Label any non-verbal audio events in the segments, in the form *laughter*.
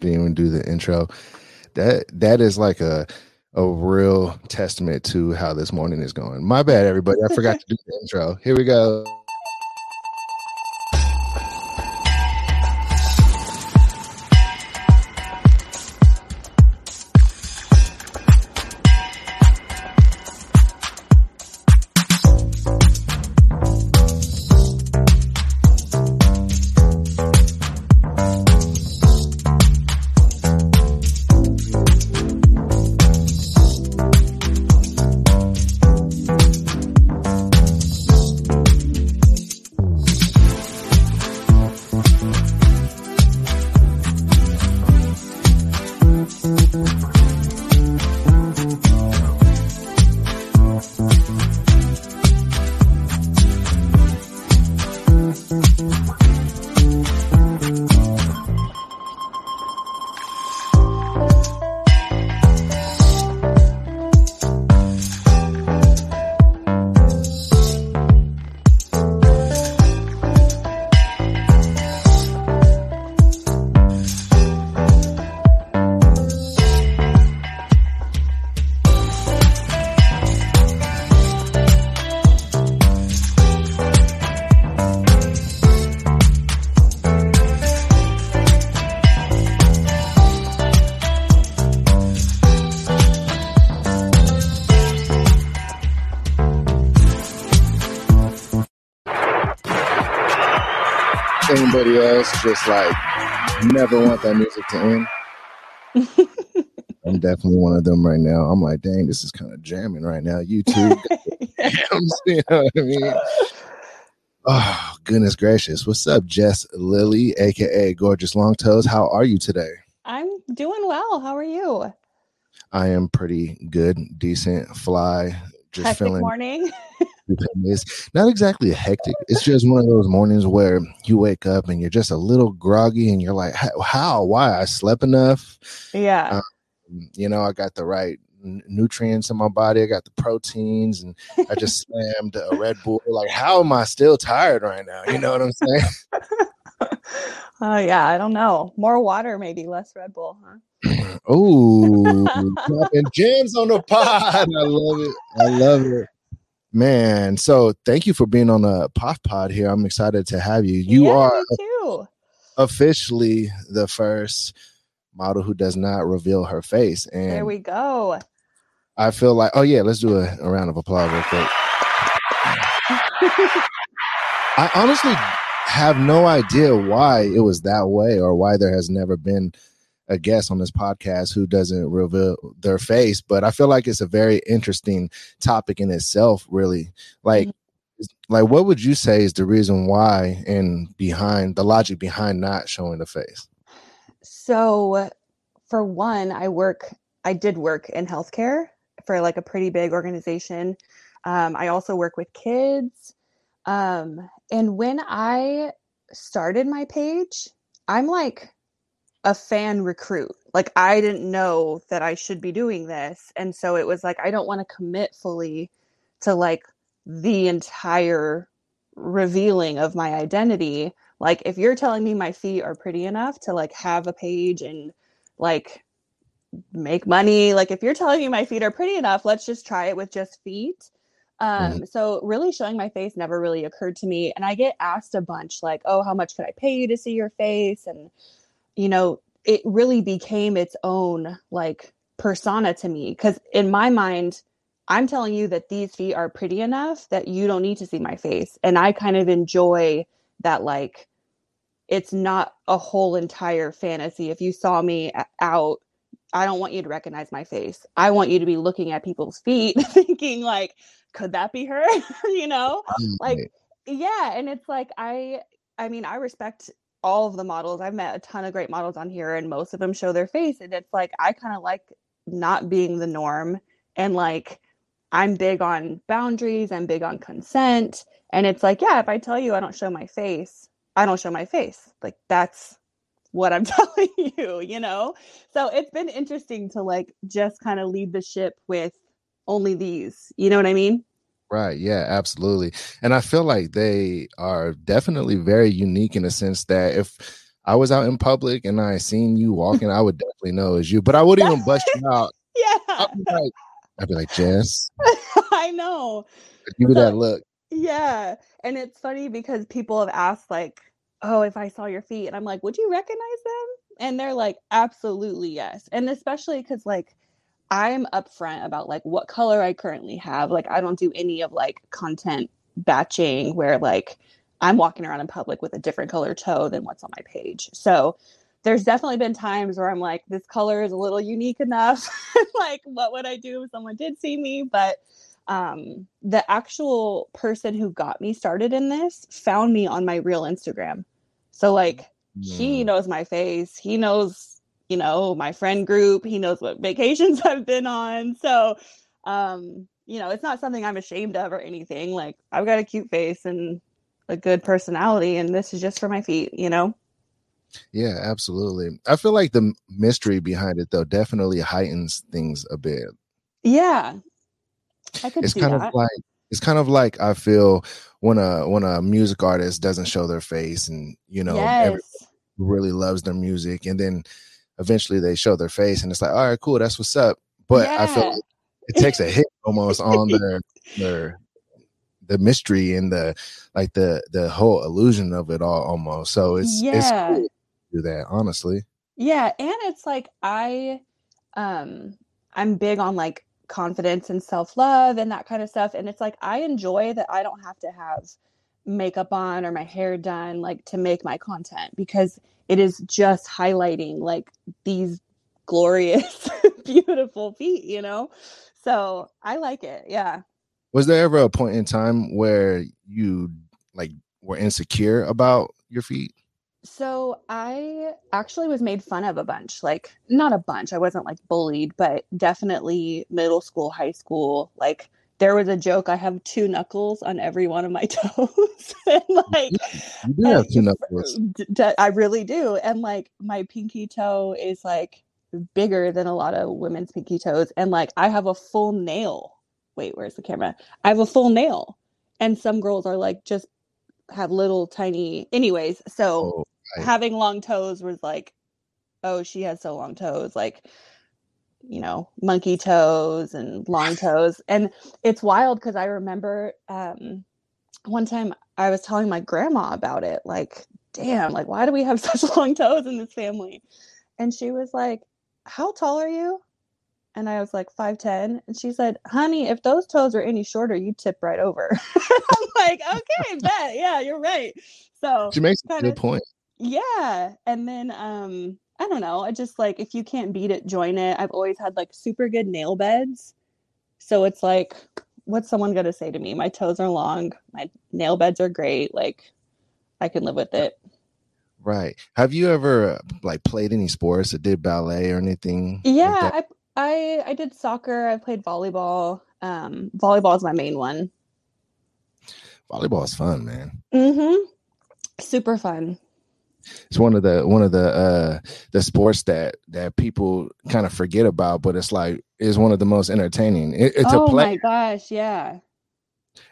didn't even do the intro. That that is like a a real testament to how this morning is going. My bad, everybody. I forgot to do the intro. Here we go. Just like never want that music to end? I'm definitely one of them right now. I'm like, dang, this is kind of jamming right now. YouTube, *laughs* *laughs* you know what I mean? Oh, goodness gracious. What's up, Jess Lily, aka Gorgeous Long Toes? How are you today? I'm doing well. How are you? I am pretty good, decent, fly, just Hectic feeling morning. *laughs* it's not exactly a hectic. It's just one of those mornings where you wake up and you're just a little groggy and you're like, how, why? I slept enough. Yeah. Um, you know, I got the right n- nutrients in my body. I got the proteins, and I just *laughs* slammed a Red Bull. Like, how am I still tired right now? You know what I'm saying? Oh *laughs* *laughs* yeah, I don't know. More water, maybe less Red Bull, huh? Oh, and gems on the pod. I love it. I love it. Man, so thank you for being on the POF Pod here. I'm excited to have you. You Yeah, are officially the first model who does not reveal her face. And There we go. I feel like, oh yeah, let's do a, a round of applause real quick. I honestly have no idea why it was that way or why there has never been a guest on this podcast who doesn't reveal their face, but I feel like it's a very interesting topic in itself, really. Like like what would you say is the reason why and behind the logic behind not showing the face? So, for one, I work, I did work in healthcare for like a pretty big organization. Um, I also work with kids. Um, and when I started my page, I'm like a fan recruit. Like, I didn't know that I should be doing this. And so it was like, I don't want to commit fully to like the entire revealing of my identity like if you're telling me my feet are pretty enough to like have a page and like make money like if you're telling me my feet are pretty enough let's just try it with just feet um so really showing my face never really occurred to me and i get asked a bunch like oh how much could i pay you to see your face and you know it really became its own like persona to me because in my mind i'm telling you that these feet are pretty enough that you don't need to see my face and i kind of enjoy that like it's not a whole entire fantasy. If you saw me out i don't want you to recognize my face. I want you to be looking at people's feet *laughs* thinking like could that be her? *laughs* You know? Like yeah and it's like i i mean i respect all of the models i've met a ton of great models on here and most of them show their face and it's like i kind of like not being the norm and like i'm big on boundaries i'm big on consent and it's like yeah if i tell you i don't show my face i don't show my face. Like that's what i'm *laughs* telling you you know? So it's been interesting to like just kind of lead the ship with only these you know what i mean Right. Yeah, absolutely. And I feel like they are definitely very unique in the sense that if I was out in public and I seen you walking, I would definitely know it's you. But I wouldn't even bust you out. *laughs* Yeah. I'd be like, I'd be like Jess. *laughs* I know. Give me that look. Yeah. And it's funny because people have asked, like, oh, if I saw your feet, and I'm like, would you recognize them? And they're like, absolutely yes. And especially because, like, I'm upfront about like what color I currently have. Like, I don't do any of like content batching where like I'm walking around in public with a different color toe than what's on my page. So there's definitely been times where I'm like, this color is a little unique enough. *laughs* like, what would I do if someone did see me? But um, the actual person who got me started in this found me on my real Instagram. So like he knows my face. He knows, you know, my friend group. He knows what vacations *laughs* I've been on. So um, you know, it's not something I'm ashamed of or anything. Like I've got a cute face and a good personality and this is just for my feet, you know? Yeah, absolutely. I feel like the mystery behind it though definitely heightens things a bit. Yeah. I could it's kind that. of like it's kind of like I feel when a when a music artist doesn't show their face and you know yes. really loves their music and then eventually they show their face and it's like all right cool that's what's up. But I feel like it takes a hit almost on *laughs* their their the mystery and the like the the whole illusion of it all almost. So it's it's Yeah. cool to do that honestly. Yeah, and it's like I um I'm big on like confidence and self-love and that kind of stuff and it's like I enjoy that I don't have to have makeup on or my hair done like to make my content because it is just highlighting like these glorious *laughs* beautiful feet, you know? So, I like it. Yeah. was there ever a point in time where you like were insecure about your feet So I actually was made fun of a bunch. Like not a bunch. I wasn't like bullied, but definitely middle school, high school. Like there was a joke. I have two knuckles on every one of my *laughs* toes, *laughs* and like you do have two knuckles *laughs* I really do. And like my pinky toe is like bigger than a lot of women's pinky toes, and like I have a full nail. Wait, where's the camera? I have a full nail, and some girls are like just have little tiny. Anyways, so oh right. having long toes was like, oh, she has so long toes, like, you know, monkey toes and long toes. And it's wild because I remember um, one time I was telling my grandma about it, like, damn, like, why do we have *laughs* such long toes in this family? And she was like, how tall are you? And I was like, 5'10. And she said, honey, if those toes were any shorter, you'd tip right over. *laughs* I'm like, okay, *laughs* bet. Yeah, you're right. So she makes a good point yeah. And then um I don't know, I just like if you can't beat it, join it. I've always had like super good nail beds. So it's like what's someone going to say to me? My toes are long, my nail beds are great, like I can live with it. right have you ever uh, like played any sports or did ballet or anything Yeah, that? I I I did soccer, I played volleyball. Um volleyball is my main one. volleyball is fun man Mm Mhm. Super fun. It's one of the one of the uh the sports that that people kind of forget about but it's like is one of the most entertaining it, it's oh a play my gosh, yeah.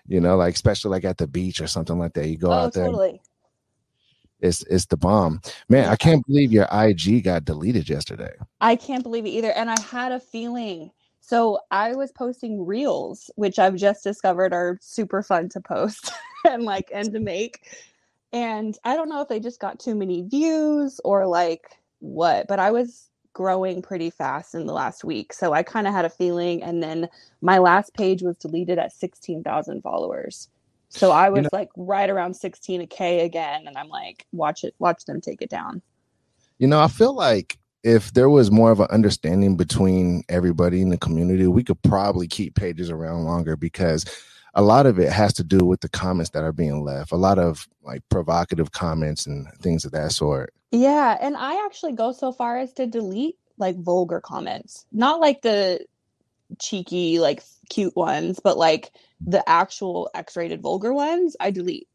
you know like especially like at the beach or something like that you go oh, out there totally. it's it's the bomb man i can't believe your ig got deleted yesterday I can't believe it either. And I had a feeling. So I was posting reels, which I've just discovered are super fun to post *laughs* and like and to make. And I don't know if they just got too many views or like what, but I was growing pretty fast in the last week. So I kind of had a feeling. And then my last page was deleted at 16,000 followers. So I was know- like right around 16k again. And I'm like, watch it, watch them take it down. you know i feel like if there was more of an understanding between everybody in the community we could probably keep pages around longer because a lot of it has to do with the comments that are being left a lot of like provocative comments and things of that sort Yeah, and I actually go so far as to delete like vulgar comments. Not like the cheeky, like cute ones, but like the actual X-rated vulgar ones, I delete.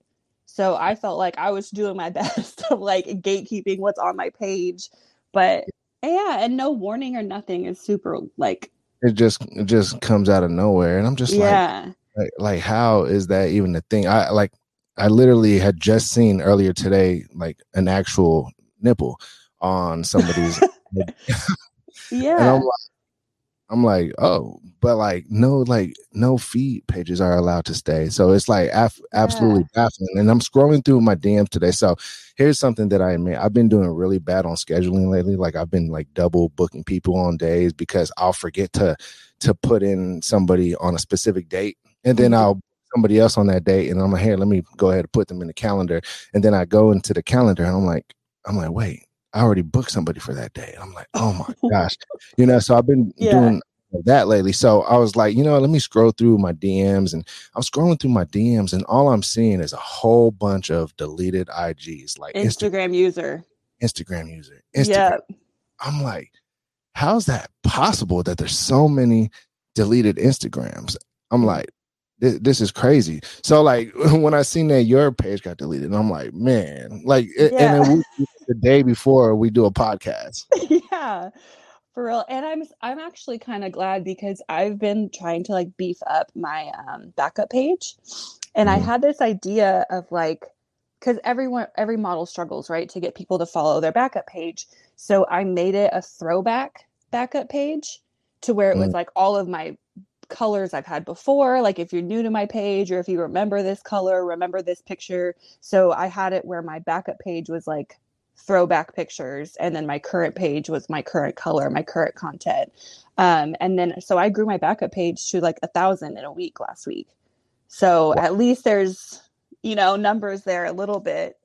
So I felt like I was doing my *laughs* best of like gatekeeping what's on my page. But yeah, and no warning or nothing is super like it just it just comes out of nowhere and i'm just like yeah. like like how is that even a thing i like i literally had just seen earlier today like an actual nipple on somebody's. *laughs* yeah. And I'm like, I'm like, oh, but like no, like no feed pages are allowed to stay. So it's like af- absolutely yeah. baffling. And I'm scrolling through my DMs today. So here's something that I admit I've been doing really bad on scheduling lately. Like I've been like double booking people on days because I'll forget to to put in somebody on a specific date, and then mm-hmm. I'll somebody else on that date, and I'm like, hey, let me go ahead and put them in the calendar. And then I go into the calendar, and I'm like, I'm like, wait, I already booked somebody for that day. I'm like, oh my *laughs* gosh, you know. So I've been yeah. doing that lately. So I was like, you know, let me scroll through my DMs, and I'm scrolling through my DMs, and all I'm seeing is a whole bunch of deleted IGs, like Instagram Insta- user, Instagram user, Instagram. Yeah. I'm like, how's that possible that there's so many deleted Instagrams? I'm like, this, this is crazy. So like *laughs* when I seen that your page got deleted, I'm like, man, like, yeah. and then we, the day before we do a podcast. *laughs* yeah, for real. And I'm I'm actually kind of glad because I've been trying to like beef up my um, backup page, and mm-hmm. I had this idea of like because everyone every model struggles right to get people to follow their backup page. So I made it a throwback backup page to where it mm-hmm. was like all of my colors I've had before. Like if you're new to my page or if you remember this color, remember this picture. So I had it where my backup page was like throwback pictures and then my current page was my current color, my current content. Um, and then so I grew my backup page to like a thousand in a week last week. So wow. at least there's, you know, numbers there a little bit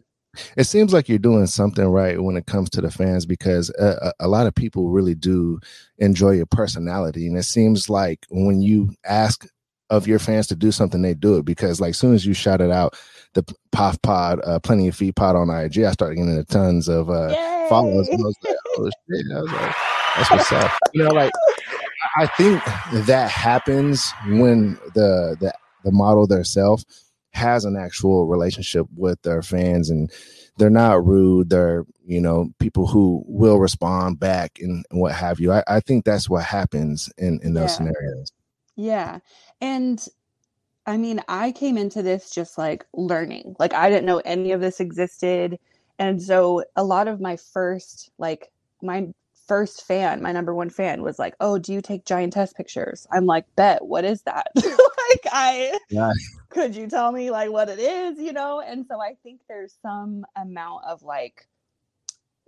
it seems like you're doing something right when it comes to the fans because a, a, lot of people really do enjoy your personality. And it seems like when you ask of your fans to do something they do it because like soon as you shouted out the POF Pod uh, plenty of feet pod on ig i started getting tons of uh followers. And i was like oh shit. I was like, that's what's up. You know like i think that happens when the the the model themselves has an actual relationship with their fans and they're not rude they're you know people who will respond back and, and what have you I, I, think that's what happens in in those yeah. scenarios yeah and i mean i came into this just like learning like i didn't know any of this existed and so a lot of my first like my first fan, my number one fan, was like, "Oh, do you take giantess pictures?" I'm like, "Bet. What is that?" *laughs* like, I *laughs* yeah. could you tell me like what it is, you know? And so I think there's some amount of like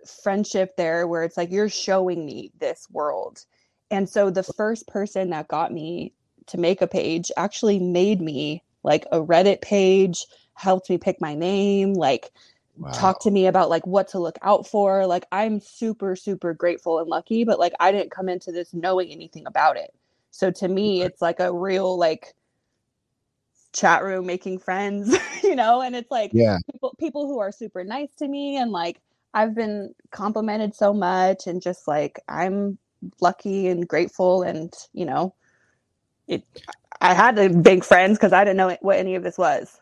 friendship there where it's like you're showing me this world. And so the first person that got me to make a page actually made me like a Reddit page, helped me pick my name, like wow. talk to me about like what to look out for. Like I'm super, super grateful and lucky, but like I didn't come into this knowing anything about it. So to me, it's like a real like chat room making friends, *laughs* you know, and it's like yeah. people people who are super nice to me and like I've been complimented so much and just like I'm lucky and grateful and you know it I had to make friends because I didn't know what any of this was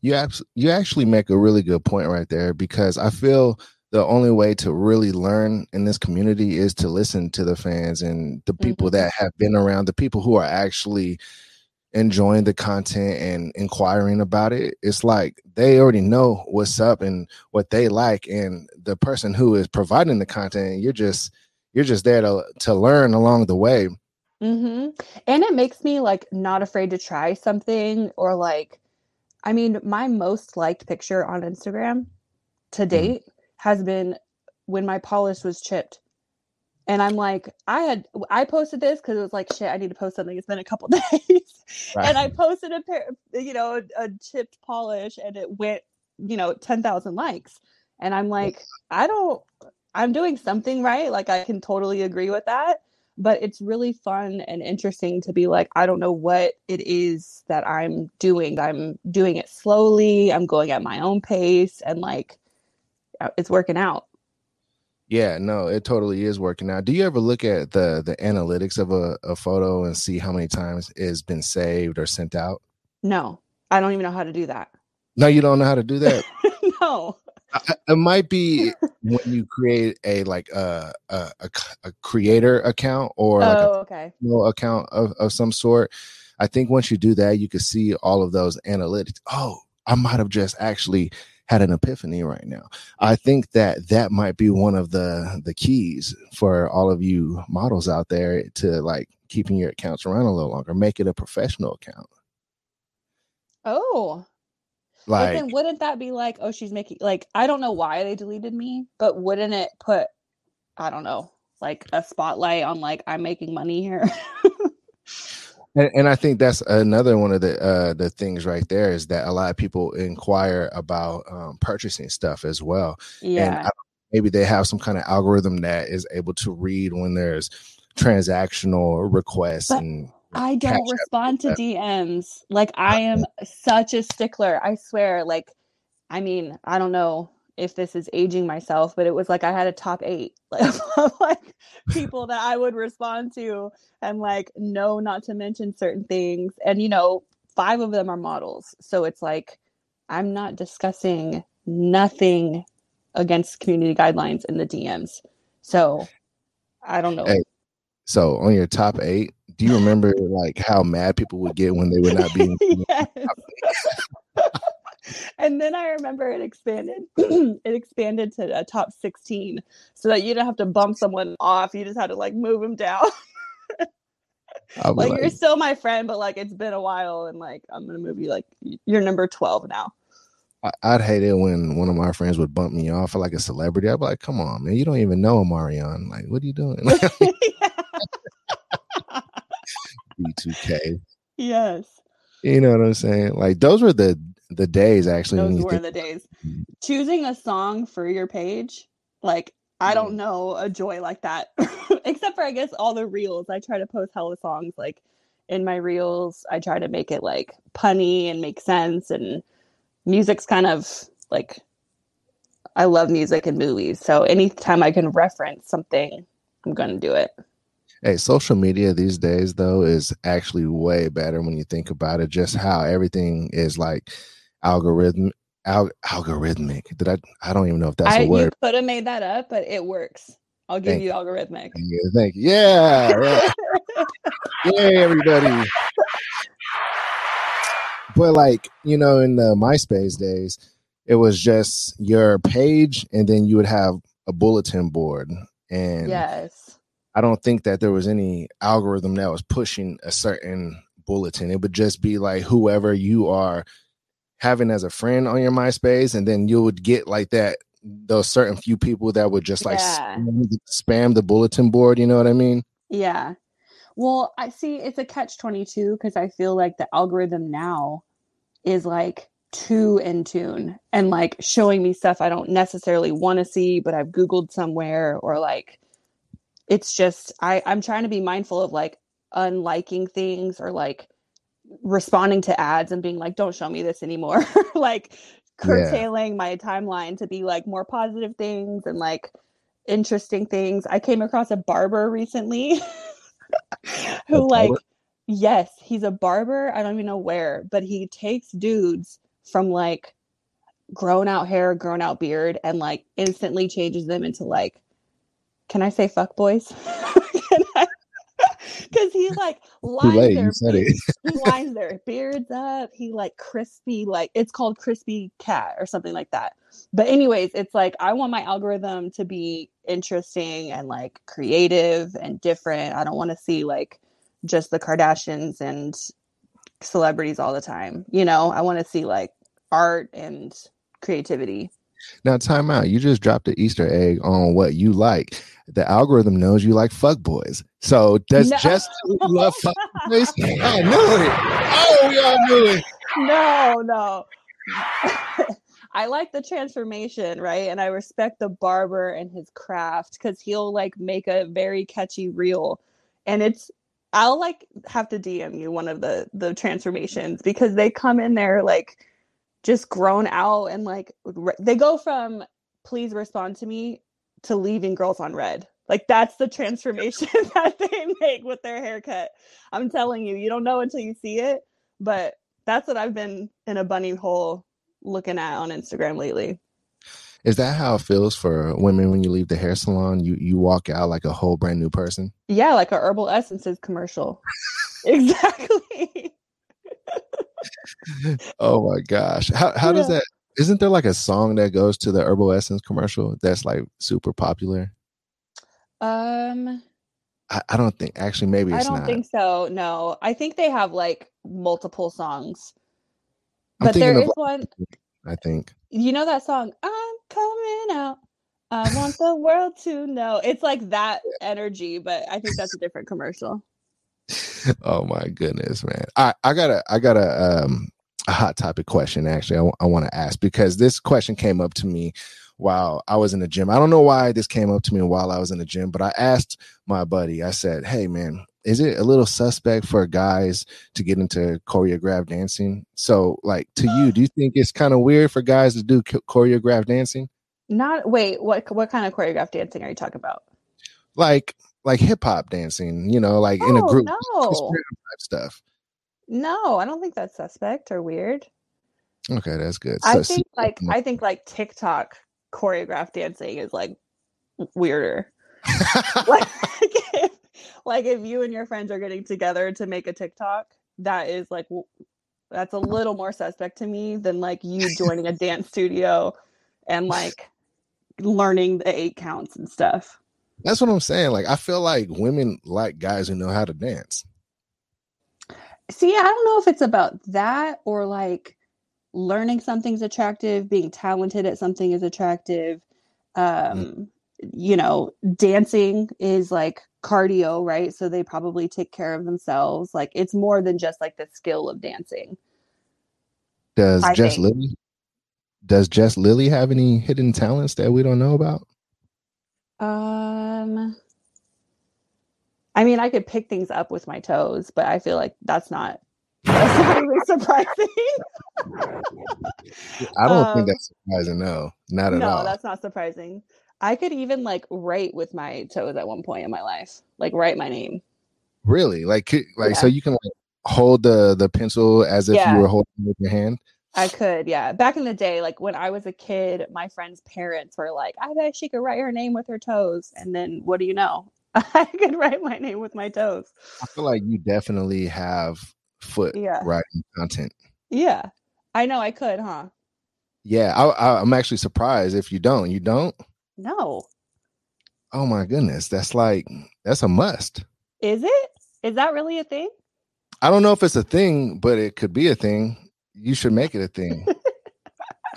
you abs- you actually make a really good point right there because I feel the only way to really learn in this community is to listen to the fans and the people mm-hmm. that have been around, the people who are actually enjoying the content and inquiring about it. It's like they already know what's up and what they like, and the person who is providing the content, you're just you're just there to to learn along the way. Mm-hmm. And it makes me like not afraid to try something or like I mean, my most liked picture on Instagram to mm-hmm. date mm. has been when my polish was chipped. And I'm like, I had I posted this because it was like shit. I need to post something. It's been a couple *laughs* days, right. and I posted a pair, you know, a, a chipped polish, and it went, you know, ten thousand likes. And I'm like, I don't, I'm doing something right. Like I can totally agree with that but it's really fun and interesting to be like i don't know what it is that i'm doing i'm doing it slowly i'm going at my own pace and like uh, it's working out yeah no it totally is working out do you ever look at the the analytics of a, a photo and see how many times it's been saved or sent out no i don't even know how to do that no you don't know how to do that *laughs* no it might be when you create a like uh, uh, a a, a creator account or like oh, a okay. account of, of some sort. I think once you do that, you can see all of those analytics. Oh, I might have just actually had an epiphany right now. I think that that might be one of the the keys for all of you models out there to like keeping your accounts around a little longer. Make it a professional account. Oh. Like, then wouldn't that be like, oh, she's making like I don't know why they deleted me, but wouldn't it put I don't know, like a spotlight on like I'm making money here? *laughs* And, and, I think that's another one of the uh, the things right there is that a lot of people inquire about um, purchasing stuff as well. Yeah. And maybe they have some kind of algorithm that is able to read when there's transactional requests but and I don't respond to DMs. Like I am such a stickler. I swear. Like, I mean, I don't know if this is aging myself, but it was like I had a top eight *laughs* like, like people that I would respond to and like know not to mention certain things. And you know, five of them are models. So it's like I'm not discussing nothing against community guidelines in the DMs. So I don't know. Hey, so on your top eight, do you remember like how mad people would get when they would not be *laughs* *laughs* *laughs* and then I remember it expanded. *clears throat* it expanded to a top 16 so that you didn't have to bump someone off. You just had to like move them down. *laughs* like, like, you're still my friend, but like it's been a while and like I'm gonna move you like you're number 12 now. I'd hate it when one of my friends would bump me off for like a celebrity. I'd be like, come on, man, you don't even know Omarion. Like, what are you doing? *laughs* B2K. Yes. You know what I'm saying? Like those were the the days actually. Those were think- the days. Mm-hmm. Choosing a song for your page, like I don't mm. know a joy like that. *laughs* Except for I guess all the reels. I try to post hella songs like in my reels. I try to make it like punny and make sense and music's kind of like I love music and movies. So anytime I can reference something, I'm gonna do it. Hey, social media these days though is actually way better when you think about it. Just how everything is like algorithm al- algorithmic. Did I? I don't even know if that's I, a word. You could have made that up, but it works. I'll give thank you algorithmic. Thank you. Thank you. Yeah. *laughs* Yeah. everybody. But like you know, in the MySpace days, it was just your page, and then you would have a bulletin board. And yes, I don't think that there was any algorithm that was pushing a certain bulletin. It would just be like whoever you are having as a friend on your MySpace, and then you would get like that those certain few people that would just like yeah. spam, spam the bulletin board. You know what I mean? Yeah. Well, I see it's a catch 22 because I feel like the algorithm now is like too in tune and like showing me stuff I don't necessarily want to see, but I've Googled somewhere or like it's just I, I'm trying to be mindful of like unliking things or like responding to ads and being like, don't show me this anymore. *laughs* like curtailing yeah. my timeline to be like more positive things and like interesting things. I came across a barber recently *laughs* who like yes, he's a barber. I don't even know where, but he takes dudes from like grown out hair, grown out beard, and like instantly changes them into like can I say fuck boys? *laughs* *laughs* Because he like lines their beards, he *laughs* lines their beards up. He like crispy, like it's called crispy cat or something like that. But anyways, it's like I want my algorithm to be interesting and like creative and different. I don't want to see like just the Kardashians and celebrities all the time. You know, I want to see like art and creativity. Now, time out. You just dropped an Easter egg on what you like. The algorithm knows you like fuck boys. So does no. just *laughs* love fuck boys? *laughs* I knew it. Oh, we all knew it. No, no. *laughs* I like the transformation, right? And I respect the barber and his craft because he'll like make a very catchy reel. And it's I'll like have to DM you one of the the transformations because they come in there like just grown out and like re- they go from please respond to me to leaving girls on red. Like that's the transformation *laughs* that they make with their haircut. I'm telling you you don't know until you see it but that's what i've been in a bunny hole looking at on instagram lately. Is that how it feels for women when you leave the hair salon? You you walk out like a whole brand new person? Yeah like a herbal essences commercial. *laughs* Exactly. *laughs* Oh my gosh. How how yeah. does that Isn't there like a song that goes to the Herbal Essence commercial that's like super popular? Um, I, I don't think actually maybe I don't not. think so. No, I think they have like multiple songs, I'm but there is one. *laughs* I think. You know that song? I'm coming out. I want the world to know. It's like that *laughs* energy, but I think that's a different commercial. *laughs* Oh my goodness, man. I I gotta I gotta um a hot topic question actually I, want to ask because this question came up to me while I was in the gym. I don't know why this came up to me while I was in the gym, but I asked my buddy. I said, "Hey man, is it a little suspect for guys to get into choreographed dancing? So, like to you, do you think it's kind of weird for guys to do cho- choreographed dancing? Not wait, what what kind of choreographed dancing are you talking about? Like like hip hop dancing, you know, like in a Oh, group no. Type stuff. No, I don't think that's suspect or weird. Okay, that's good. I think like I think like TikTok choreographed dancing is like weirder. *laughs* like if, like if you and your friends are getting together to make a TikTok, that is like that's a little more suspect to me than like you joining a dance studio and like learning the eight counts and stuff. That's what I'm saying. Like I feel like women like guys who know how to dance. See, I don't know if it's about that or like learning something's attractive, being talented at something is attractive. Um, you know, dancing is like cardio, right? So they probably take care of themselves. Like it's more than just like the skill of dancing. Does I Jess think. Lily does Jess Lily have any hidden talents that we don't know about? Um I mean, I could pick things up with my toes, but I feel like that's not *laughs* that's not even *laughs* surprising. I don't Um, think that's surprising. No, not at no, all. No, that's not surprising. I could even like write with my toes at one point in my life, like write my name. Really, like, could- like, so you can like hold the the pencil as if Yeah. you were holding it with your hand. I could, yeah. Back in the day, like when I was a kid, my friend's parents were like, I bet she could write her name with her toes. And then what do you know? *laughs* I could write my name with my toes. I feel like you definitely have foot Yeah. writing content. Yeah. I know I could, huh? Yeah, I, I, I'm actually surprised if you don't. You don't. No. Oh my goodness, that's like that's a must. Is it? Is that really a thing? I don't know if it's a thing, but it could be a thing. You should make it a thing. *laughs*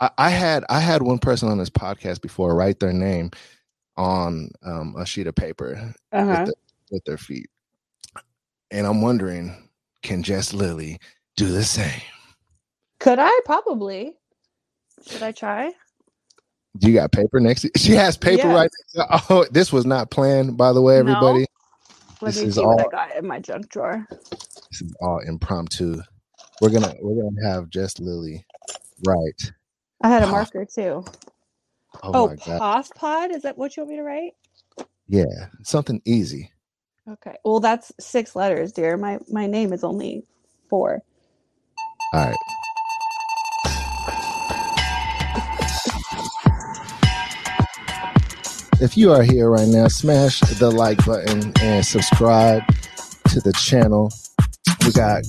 I, I had I had one person on this podcast before write their name on um, a sheet of paper Uh-huh. with, the, with their feet, and I'm wondering, can Jess Lily do the same? Could I? Probably. Should I try? You got paper next to She has paper Yes. right next to Oh, this was not planned, by the way, No? everybody. Let This me is see what I all- got in my junk drawer. This is all impromptu. We're gonna we're gonna have Jess Lily write. I had a marker too. Oh, Oh, my god. POF Pod? Is that what you want me to write? Yeah. Something easy. Okay. Well, that's six letters, dear. My my name is only four. All right. If you are here right now, smash the like button and subscribe to the channel. We got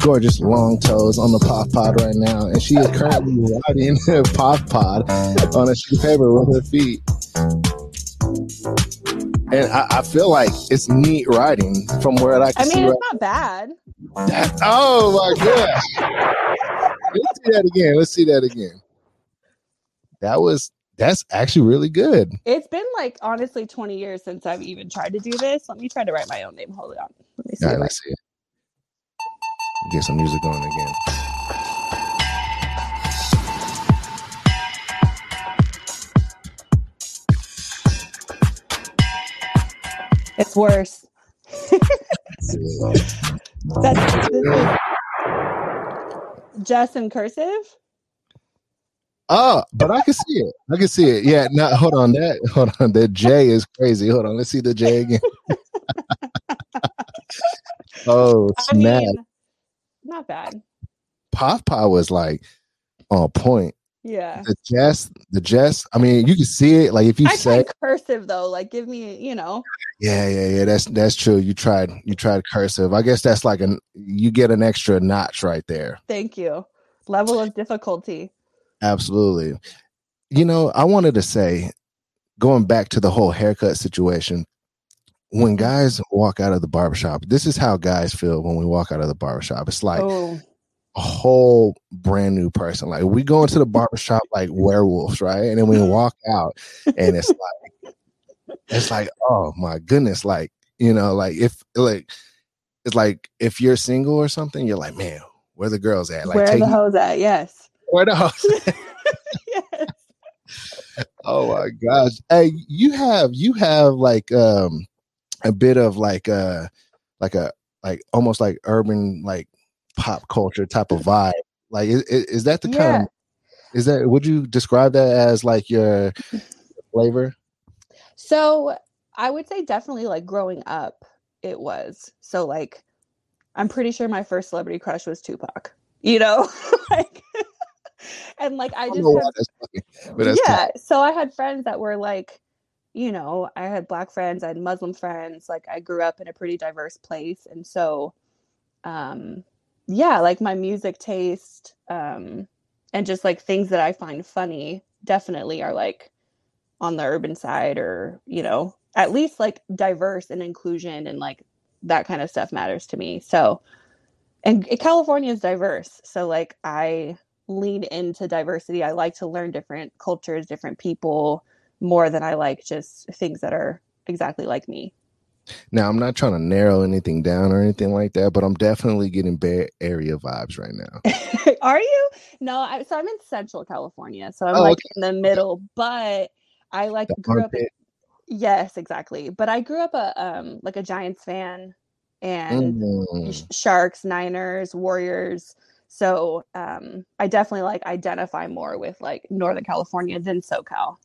gorgeous long toes on the POF Pod right now, and she is currently riding *laughs* the POF Pod on a sheet of paper with her feet. And I, I feel like it's neat riding from where I can I see mean, right it's not bad. that, oh my gosh. Let's see that again. Let's see that again. That was that's actually really good. It's been like honestly 20 years since I've even tried to do this. Let me try to write my own name. Hold on. Let me see. All right, let's see it. Get some music going again. It's worse. *laughs* That's just in cursive. Oh, but I can see it. I can see it. Yeah, now hold on. That hold on. The J is crazy. Hold on. Let's see the J again. *laughs* oh I snap. mean, not bad. Pop Pop was like on point. Yeah. The Jess, the Jess. I mean, you can see it. Like if you I say tried cursive though. Like, give me, you know, Yeah, yeah, yeah. That's that's true. You tried you tried cursive. I guess that's like an you get an extra notch right there. thank you. level of difficulty. Absolutely. You know, I wanted to say, going back to the whole haircut situation, when guys walk out of the barbershop, this is how guys feel when we walk out of the barbershop. It's like oh, a whole brand new person. Like we go into the barbershop like werewolves, right? And then we *laughs* walk out and it's like it's like, oh my goodness, like, you know, like if like it's like if you're single or something, you're like, man, where the girls at? Like where are the hoes at? Yes. where the hoes *laughs* at? yes. *laughs* Oh my gosh. Hey, you have you have like um a bit of like uh like a like almost like urban like pop culture type of vibe. Like is, is that the kind of is that would you describe that as like your flavor? So I would say definitely like growing up, it was. So like I'm pretty sure my first celebrity crush was Tupac. You know? *laughs* like and like I I just why have that's funny, but that's yeah so i had friends that were like you know i had black friends i had muslim friends like i grew up in a pretty diverse place and so um yeah like my music taste um and just like things that i find funny definitely are like on the urban side or you know at least like diverse and inclusion and like that kind of stuff matters to me so and california is diverse so like i lean into diversity. I like to learn different cultures, different people more than I like just things that are exactly like me. now I'm not trying to narrow anything down or anything like that, but I'm definitely getting Bay Area vibes right now. *laughs* are you? No, I, so I'm in Central California, so I'm Oh, like okay. in the middle, but I like The grew up. In, yes, exactly. But I grew up a um like a Giants fan and Mm. Sharks, Niners, Warriors. So um I definitely like identify more with like Northern California than SoCal.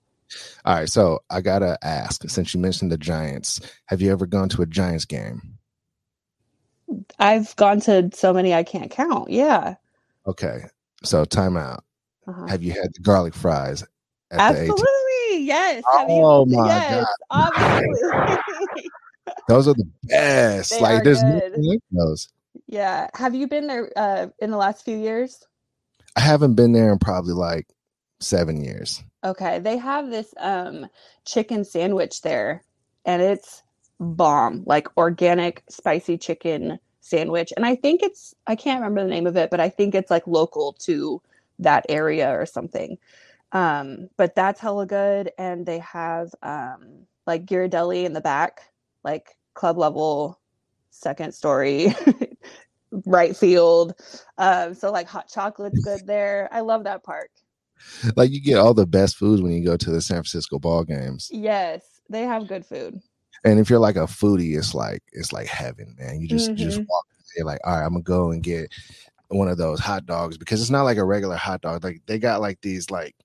All right, so I gotta ask, since you mentioned the Giants, have you ever gone to a Giants game? I've gone to so many I can't count. Yeah. Okay, so timeout. Uh-huh. Have you had the garlic fries Absolutely. Yes. Have you- Oh my yes, Obviously. *laughs* Those are the best. They like there's good. nothing like those. yeah. Have you been there uh, in the last few years? I haven't been there in probably like seven years. Okay. They have this um, chicken sandwich there, and it's bomb like organic, spicy chicken sandwich. And I think it's, I can't remember the name of it, but I think it's like local to that area or something. Um, but that's hella good. And they have um, like Ghirardelli in the back, like club level, second story, *laughs* right field. Um, so like hot chocolate's good there. I love that park. Like you get all the best foods when you go to the San Francisco ball games. Yes, they have good food. And if you're like a foodie, it's like it's like heaven, man. You just you just mm-hmm. walk you're like, all right, I'm gonna go and get one of those hot dogs because it's not like a regular hot dog. Like they got like these like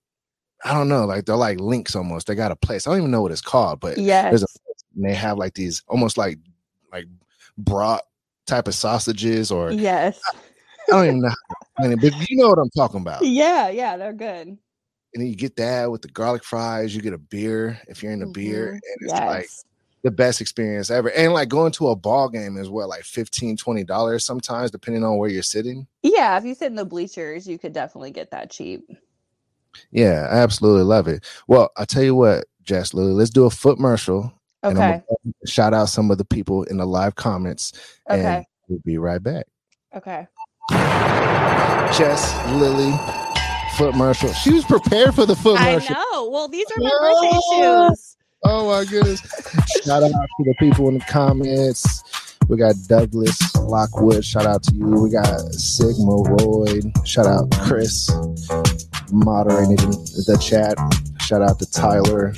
I don't know, like they're like links almost. They got a place. I don't even know what it's called, but yeah, there's a and they have like these almost like like brat type of sausages or yes. I don't even know. how to explain it, but you know what I'm talking about. Yeah, yeah, they're good. And then you get that with the garlic fries. You get a beer if you're into beer, Mhm. and it's yes. like the best experience ever. And like going to a ball game is what like 15 20 dollars sometimes, depending on where you're sitting. yeah, if you sit in the bleachers, you could definitely get that cheap. Yeah, I absolutely love it. Well, I'll tell you what, Jess Lily, let's do a foot commercial. And I'm Okay. shout out some of the people in the live comments, and we'll be right back. Okay. Jess Lily, foot commercial. She was prepared for the foot I commercial. know. Well, these are my No. birthday shoes. Oh my goodness. Shout out to the people in the comments. We got Douglas Lockwood. Shout out to you. We got Sigma Royd. Shout out Chris moderating the chat. Shout out to Tyler.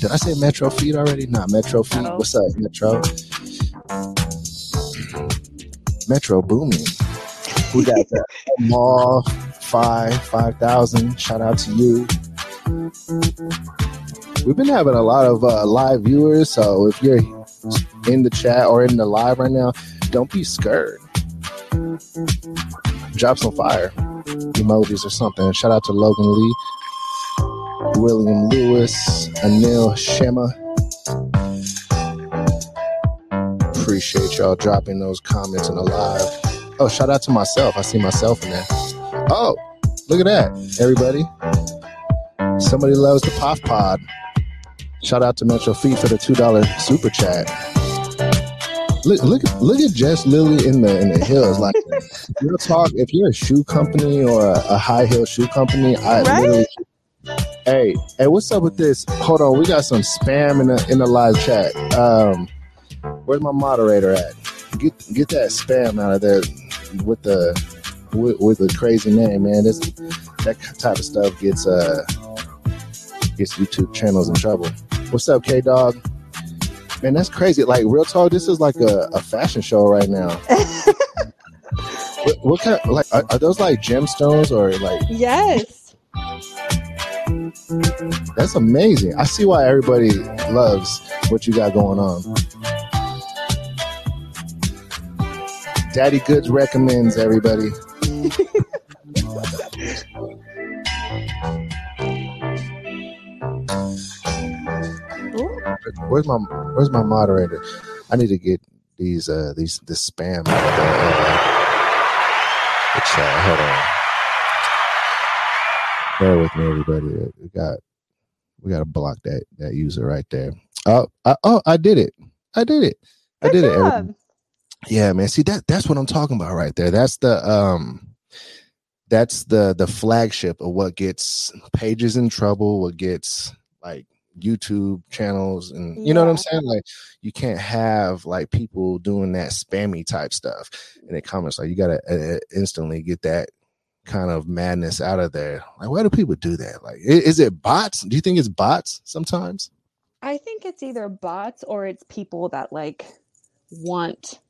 Did I say Metro Feed already? Not Metro Feed. What's up, Metro? Metro Boomin. We got the *laughs* Mall Five Five Thousand. Shout out to you. We've been having a lot of uh, live viewers, so if you're in the chat or in the live right now, don't be scared. Drop some fire emojis or something. Shout out to Logan Lee, William Lewis, Anil Shema. Appreciate y'all dropping those comments in the live. Oh, shout out to myself. I see myself in there. Oh, look at that, everybody. Somebody loves the POF Pod. Shout out to Metro Feet for the two dollar super chat. Look, look, look at Jess Lily in the in the hills. Like, *laughs* real talk. If you're a shoe company or a, a high heel shoe company, I Right? literally. Hey, hey, what's up with this? Hold on, we got some spam in the in the live chat. Um, where's my moderator at? Get get that spam out of there with the with, with a crazy name, man. This that type of stuff gets uh gets YouTube channels in trouble. What's up, K Dog? Man, that's crazy. Like real talk, this is like a, a fashion show right now. *laughs* what, what kind? Like, are, are those like gemstones or like? yes. That's amazing. I see why everybody loves what you got going on. Daddy Goods recommends everybody. Where's my Where's my moderator? I need to get these uh these this spam the, uh. Hold on. Bear with me, everybody. We got we got to block that that user right there. Oh, I, oh, I did it. I did it. I Good did it. Yeah, man. See that that's what I'm talking about right there. That's the um that's the the flagship of what gets pages in trouble, what gets like YouTube channels and you know what I'm saying? Like you can't have like people doing that spammy type stuff in the comments. Like you gotta uh, instantly get that kind of madness out of there. Like why do people do that? Like is it bots? Do you think it's bots sometimes? I think it's either bots or it's people that like want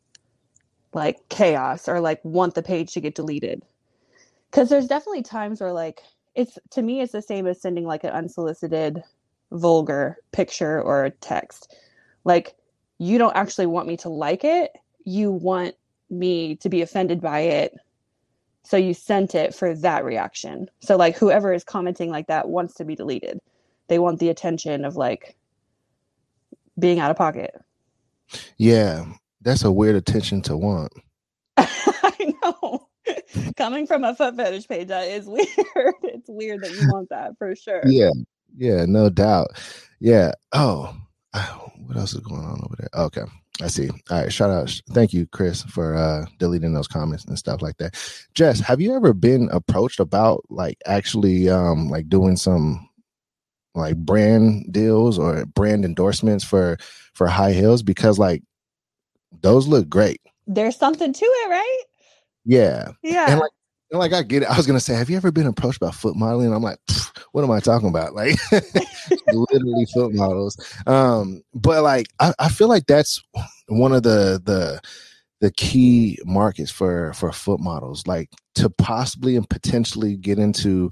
like chaos or like want the page to get deleted. Cuz there's definitely times where like it's to me it's the same as sending like an unsolicited vulgar picture or a text. Like you don't actually want me to like it, you want me to be offended by it. So you sent it for that reaction. So like whoever is commenting like that wants to be deleted. They want the attention of like being out of pocket. Yeah, that's a weird attention to want. *laughs* I know. Coming from a foot fetish page, that is *laughs* weird. It's weird that you want that for sure. Yeah, yeah, no doubt. Yeah. Oh, what else is going on over there? Okay, I see. All right, shout out. Thank you, Chris, for uh deleting those comments and stuff like that. Jess, have you ever been approached about like actually um like doing some like brand deals or brand endorsements for for high heels because like those look great. There's something to it, right? Yeah. Yeah. And like and like I get it. I was gonna say, have you ever been approached by foot modeling? I'm like, what am I talking about? Like *laughs* literally foot models. Um, but like I, I feel like that's one of the the the key markets for for foot models, like to possibly and potentially get into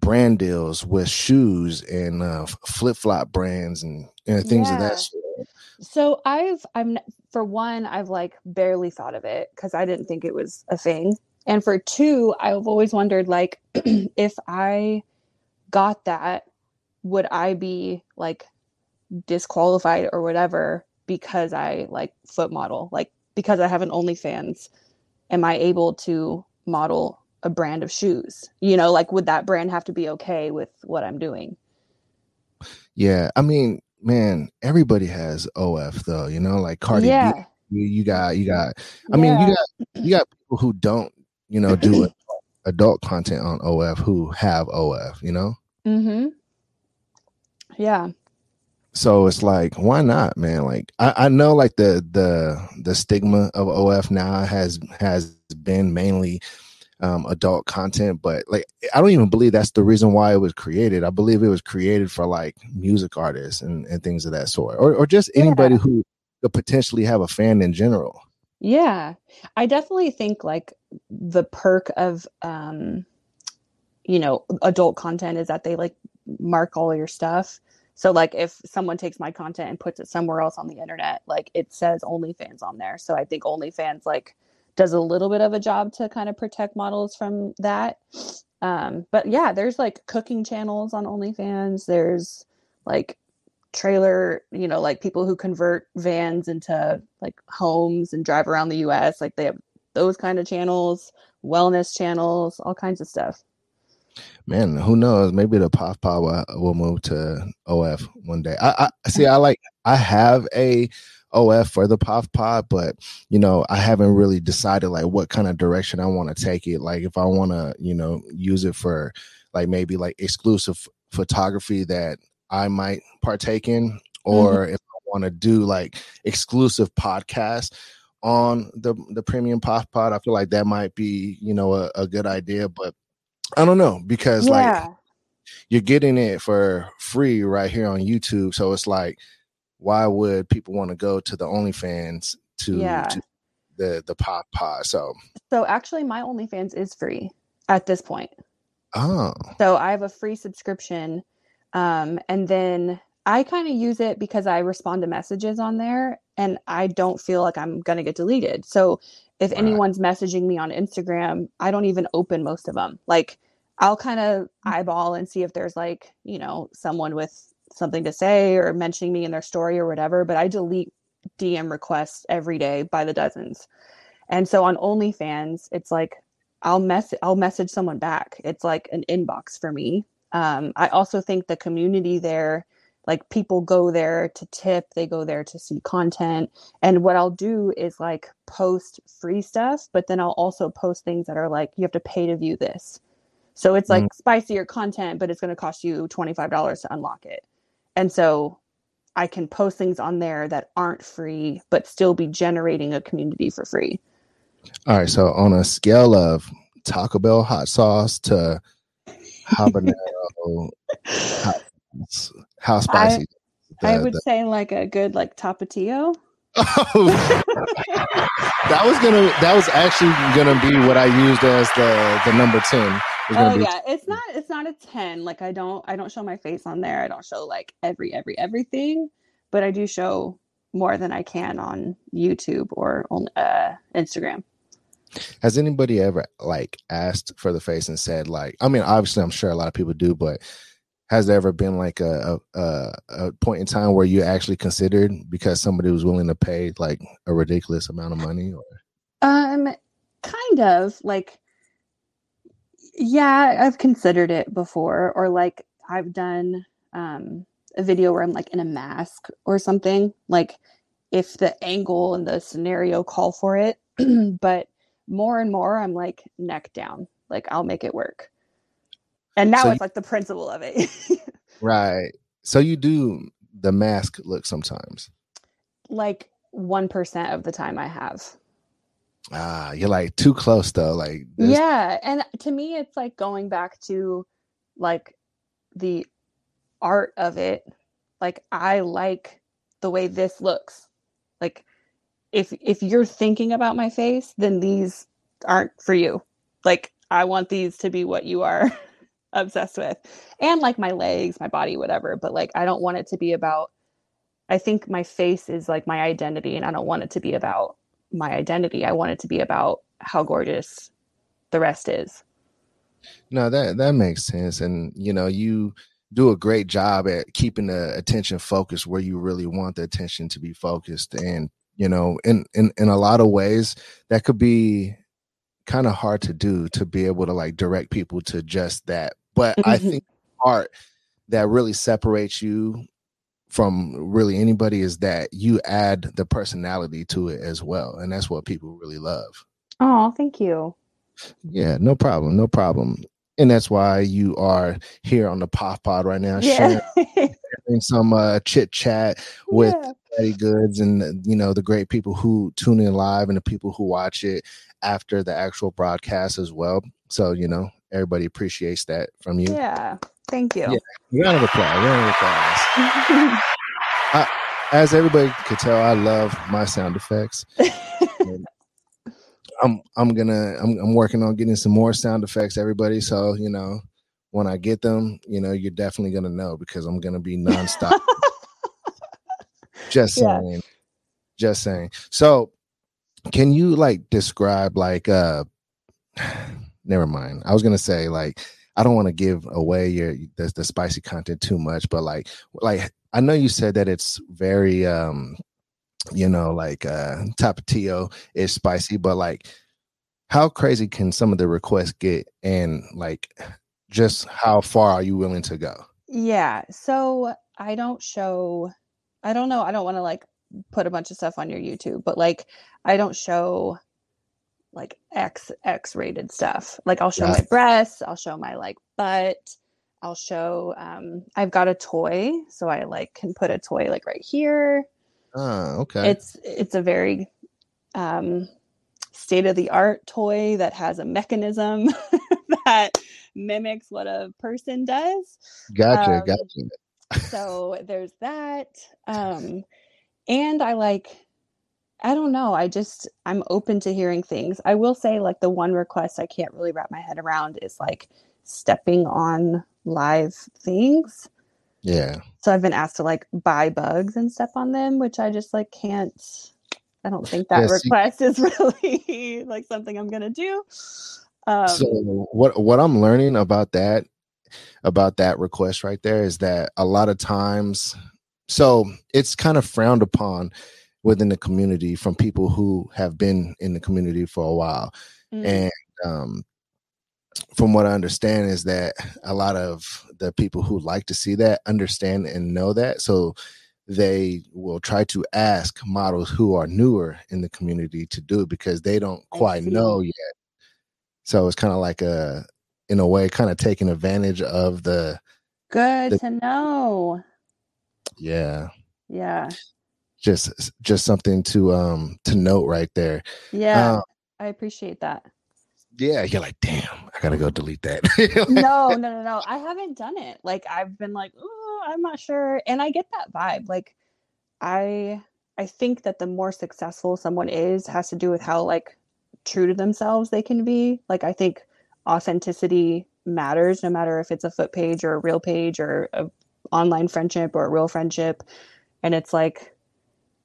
brand deals with shoes and uh, flip flop brands and, and things of that sort. So I've I'm for one I've like barely thought of it cuz I didn't think it was a thing. And for two, I've always wondered like *clears throat* if I got that would I be like disqualified or whatever because I like foot model? Like because I have an OnlyFans, am I able to model a brand of shoes? You know, like would that brand have to be okay with what I'm doing? Yeah, I mean, man, everybody has OF though, you know, like Cardi yeah. B. You, got, you got. I mean, you got, you got people who don't, you know, do *clears throat* adult, adult content on OF who have OF, you know. Mm-hmm. Yeah. So it's like, why not, man? Like, I, I know, like the the the stigma of OF now has has been mainly um, adult content, but like, I don't even believe that's the reason why it was created. I believe it was created for like music artists and, and things of that sort, or or just anybody Yeah. who could potentially have a fan in general. Yeah. I definitely think like the perk of um you know, adult content is that they like mark all your stuff. So like if someone takes my content and puts it somewhere else on the internet, like it says OnlyFans on there. So I think OnlyFans like does a little bit of a job to kind of protect models from that. Um, but yeah, there's like cooking channels on OnlyFans. There's like trailer, you know, like people who convert vans into like homes and drive around the US. Like they have those kind of channels, wellness channels, all kinds of stuff. Man, who knows? Maybe the POF Pod will, will move to OF one day. I, I see. I like. I have a OF for the POF Pod, but you know, I haven't really decided like what kind of direction I want to take it. Like if I want to, you know, use it for like maybe like exclusive photography that I might partake in, or mm-hmm. if I want to do like exclusive podcasts on the the premium POF Pod i feel like that might be you know a, a good idea but i don't know because yeah. like you're getting it for free right here on youtube so it's like why would people want to go to the onlyfans to, yeah. to the the POF Pod so so actually my onlyfans is free at this point oh so i have a free subscription um and then I kind of use it because I respond to messages on there and I don't feel like I'm going to get deleted. So if anyone's messaging me on Instagram, I don't even open most of them. Like I'll kind of eyeball and see if there's like, you know, someone with something to say or mentioning me in their story or whatever, but I delete DM requests every day by the dozens. And so on OnlyFans, it's like I'll mess I'll message someone back. It's like an inbox for me. Um, I also think the community there like people go there to tip they go there to see content. And what i'll do is like post free stuff but then i'll also post things that are like you have to pay to view this. So it's like mm. spicier content but it's going to cost you $25 to unlock it. And so i can post things on there that aren't free but still be generating a community for free. All right so on a scale of taco bell hot sauce to habanero *laughs* hot how spicy? I, the, I would the... say like a good like tapatio. Oh, *laughs* that was gonna. That was actually gonna be what I used as the the number ten. Oh yeah, it's not. It's not a ten. Like I don't. I don't show my face on there. I don't show like every every everything, but I do show more than I can on YouTube or on uh, Instagram. Has anybody ever like asked for the face and said like? I mean, obviously, I'm sure a lot of people do, but has there ever been like a, a, a point in time where you actually considered because somebody was willing to pay like a ridiculous amount of money or? Um kind of like yeah i've considered it before or like i've done um a video where i'm like in a mask or something like if the angle and the scenario call for it *clears throat* but more and more i'm like neck down like i'll make it work and now so it's you, like the principle of it. *laughs* right. So you do the mask look sometimes. Like 1% of the time I have. Ah, you're like too close though. Like Yeah, and to me it's like going back to like the art of it. Like I like the way this looks. Like if if you're thinking about my face, then these aren't for you. Like I want these to be what you are. *laughs* obsessed with and like my legs my body whatever but like i don't want it to be about i think my face is like my identity and i don't want it to be about my identity. I want it to be about how gorgeous the rest is. No that that makes sense and you know you do a great job at keeping the attention focused where you really want the attention to be focused and you know in in in a lot of ways that could be kind of hard to do to be able to like direct people to just that but mm-hmm. I think part that really separates you from really anybody is that you add the personality to it as well. And that's what people really love. Oh, thank you. Yeah, no problem. No problem. And that's why you are here on the POF Pod right now, yeah. *laughs* sharing, some uh, chit chat with yeah. Daddy Goods and you know the great people who tune in live and the people who watch it after the actual broadcast as well. So you know everybody appreciates that from you. Yeah, thank you. Yeah, round of applause. Round of applause. *laughs* I, as everybody could tell, I love my sound effects. *laughs* I'm I'm gonna I'm I'm working on getting some more sound effects, everybody. So you know, when I get them, you know, you're definitely gonna know because I'm gonna be nonstop. just saying, yeah. just saying. So, can you like describe like uh never mind. I was gonna say like I don't want to give away your the, the spicy content too much, but like like I know you said that it's very um you know like uh tapatio is spicy, but like how crazy can some of the requests get and like just how far are you willing to go yeah so i don't show i don't know i don't want to like put a bunch of stuff on your youtube but like i don't show like x x rated stuff like i'll show yeah. my breasts i'll show my like butt i'll show um i've got a toy so i like can put a toy like right here oh okay it's it's a very um state of the art toy that has a mechanism *laughs* that mimics what a person does. Gotcha, um, gotcha. so there's that. Um, and I like, I don't know. I just, I'm open to hearing things. I will say, like, the one request I can't really wrap my head around is like stepping on live things. Yeah. So I've been asked to like buy bugs and step on them, which I just like can't I don't think that yes, request is *laughs* really like something I'm gonna do. Um, so what what I'm learning about that about that request right there is that a lot of times so it's kind of frowned upon within the community from people who have been in the community for a while mm. and um, from what i understand is that a lot of the people who like to see that understand and know that so they will try to ask models who are newer in the community to do it because they don't quite know yet. So it's kind of like a, in a way, kind of taking advantage of the. Good the, to know. Yeah. Yeah. Just, just something to um to note right there. Yeah, um, I appreciate that. Yeah, you're like, damn, I gotta go delete that. *laughs* no, no, no, no. I haven't done it. Like I've been like, ooh, I'm not sure. And I get that vibe. Like I I think that the more successful someone is has to do with how like true to themselves they can be. Like I think authenticity matters no matter if it's a foot page or a real page or a online friendship or a real friendship. And it's like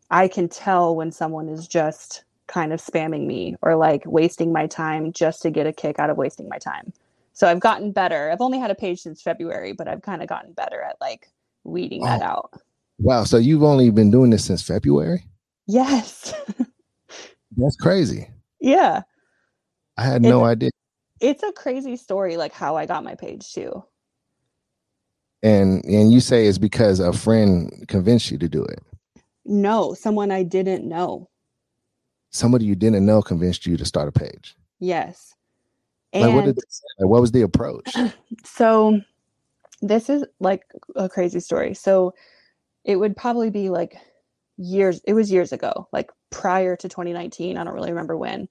I can tell when someone is just kind of spamming me or like wasting my time just to get a kick out of wasting my time. So I've gotten better. I've only had a page since February, but I've kind of gotten better at like weeding oh. that out. Wow. So you've only been doing this since February? Yes. That's crazy. Yeah. I had no idea. It's a crazy story, like how I got my page too. And and you say it's because a friend convinced you to do it. No, someone I didn't know. Somebody you didn't know convinced you to start a page. Yes. And like what, did like what was the approach? *laughs* So this is like a crazy story. So it would probably be like years it was years ago like prior to 2019 i don't really remember when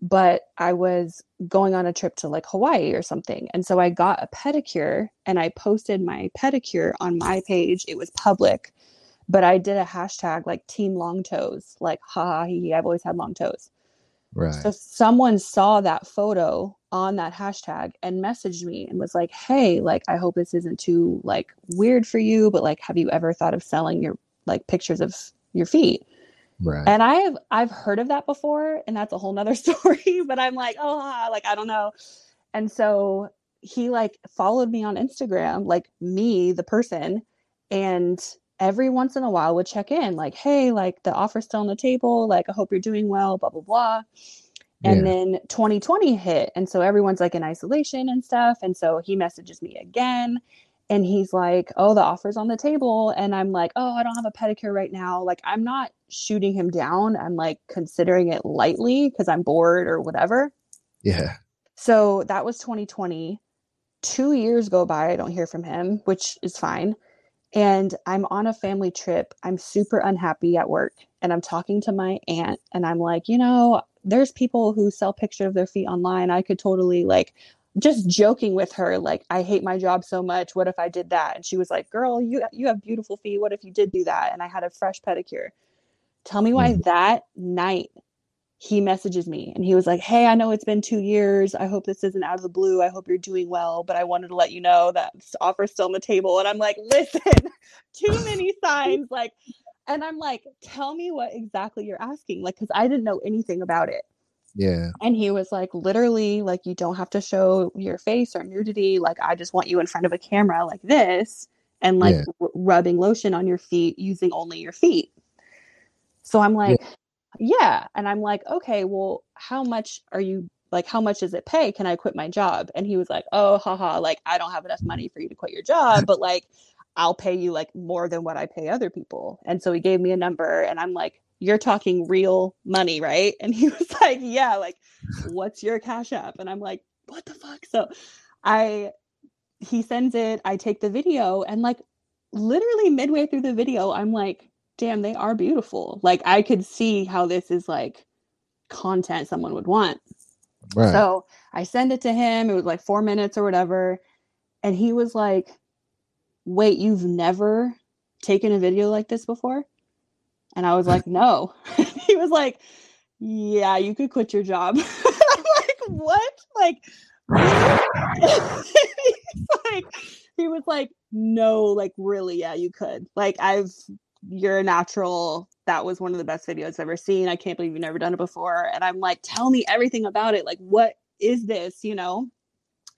but i was going on a trip to like hawaii or something and so i got a pedicure and i posted my pedicure on my page it was public but i did a hashtag like team long toes like ha ha he i've always had long toes right so someone saw that photo on that hashtag and messaged me and was like, "Hey, like I hope this isn't too like weird for you, but like have you ever thought of selling your like pictures of your feet?" Right. And I've I've heard of that before and that's a whole nother *laughs* story, but I'm like, "Oh, like I don't know." And so he like followed me on Instagram, like me, the person, and every once in a while would check in like, "Hey, like the offer's still on the table, like I hope you're doing well, blah blah blah." And then 2020 hit. And so everyone's like in isolation and stuff. And so he messages me again and he's like, Oh, the offer's on the table. And I'm like, Oh, I don't have a pedicure right now. Like, I'm not shooting him down. I'm like considering it lightly because I'm bored or whatever. Yeah. So that was 2020. Two years go by. I don't hear from him, which is fine. And I'm on a family trip. I'm super unhappy at work. And I'm talking to my aunt, and I'm like, you know, there's people who sell pictures of their feet online. I could totally like just joking with her like I hate my job so much. What if I did that? And she was like, "Girl, you you have beautiful feet. What if you did do that?" And I had a fresh pedicure. Tell me why mm. that night he messages me and he was like, Hey, I know it's been two years. I hope this isn't out of the blue. I hope you're doing well, but I wanted to let you know that this offer's still on the table. And I'm like, Listen, *laughs* too many signs. Like, and I'm like, tell me what exactly you're asking. Like, because I didn't know anything about it. Yeah. And he was like, literally, like, you don't have to show your face or nudity. Like, I just want you in front of a camera like this and like yeah. r- rubbing lotion on your feet using only your feet. So I'm like, yeah. Yeah. And I'm like, okay, well, how much are you like how much does it pay? Can i quit my job? And he was like oh haha like i don't have enough money for you to quit your job but like i'll pay you like more than what i pay other people. And so he gave me a number and i'm like you're talking real money right? And he *laughs* was like yeah like what's your cash app? And i'm like what the fuck? So i he sends it i take the video and like literally midway through the video i'm like damn they are beautiful like i could see how this is like content someone would want Right. So I send it to him. It was like four minutes or whatever. And he was like, Wait, you've never taken a video like this before? And I was like, No. *laughs* he was like, Yeah, you could quit your job. *laughs* I'm like, What? Like, *laughs* like, he was like, No, like, really? Yeah, you could. Like, I've, you're a natural that was one of the best videos I've ever seen. I can't believe you've never done it before. And I'm like, tell me everything about it. Like, what is this, you know?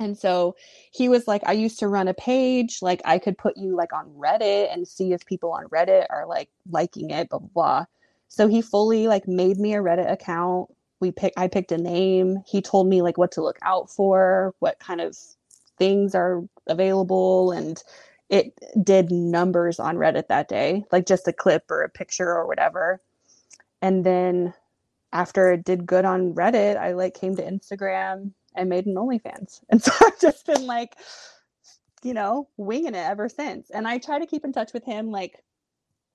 And so he was like, I used to run a page. Like, I could put you like on Reddit and see if people on Reddit are like liking it, blah, blah, blah. So he fully like made me a Reddit account. We pick, I picked a name. He told me like what to look out for, what kind of things are available and it did numbers on Reddit that day, like just a clip or a picture or whatever. And then after it did good on Reddit, I like came to Instagram and made an OnlyFans. *laughs* And so I've just been like, you know, winging it ever since. And I try to keep in touch with him. Like,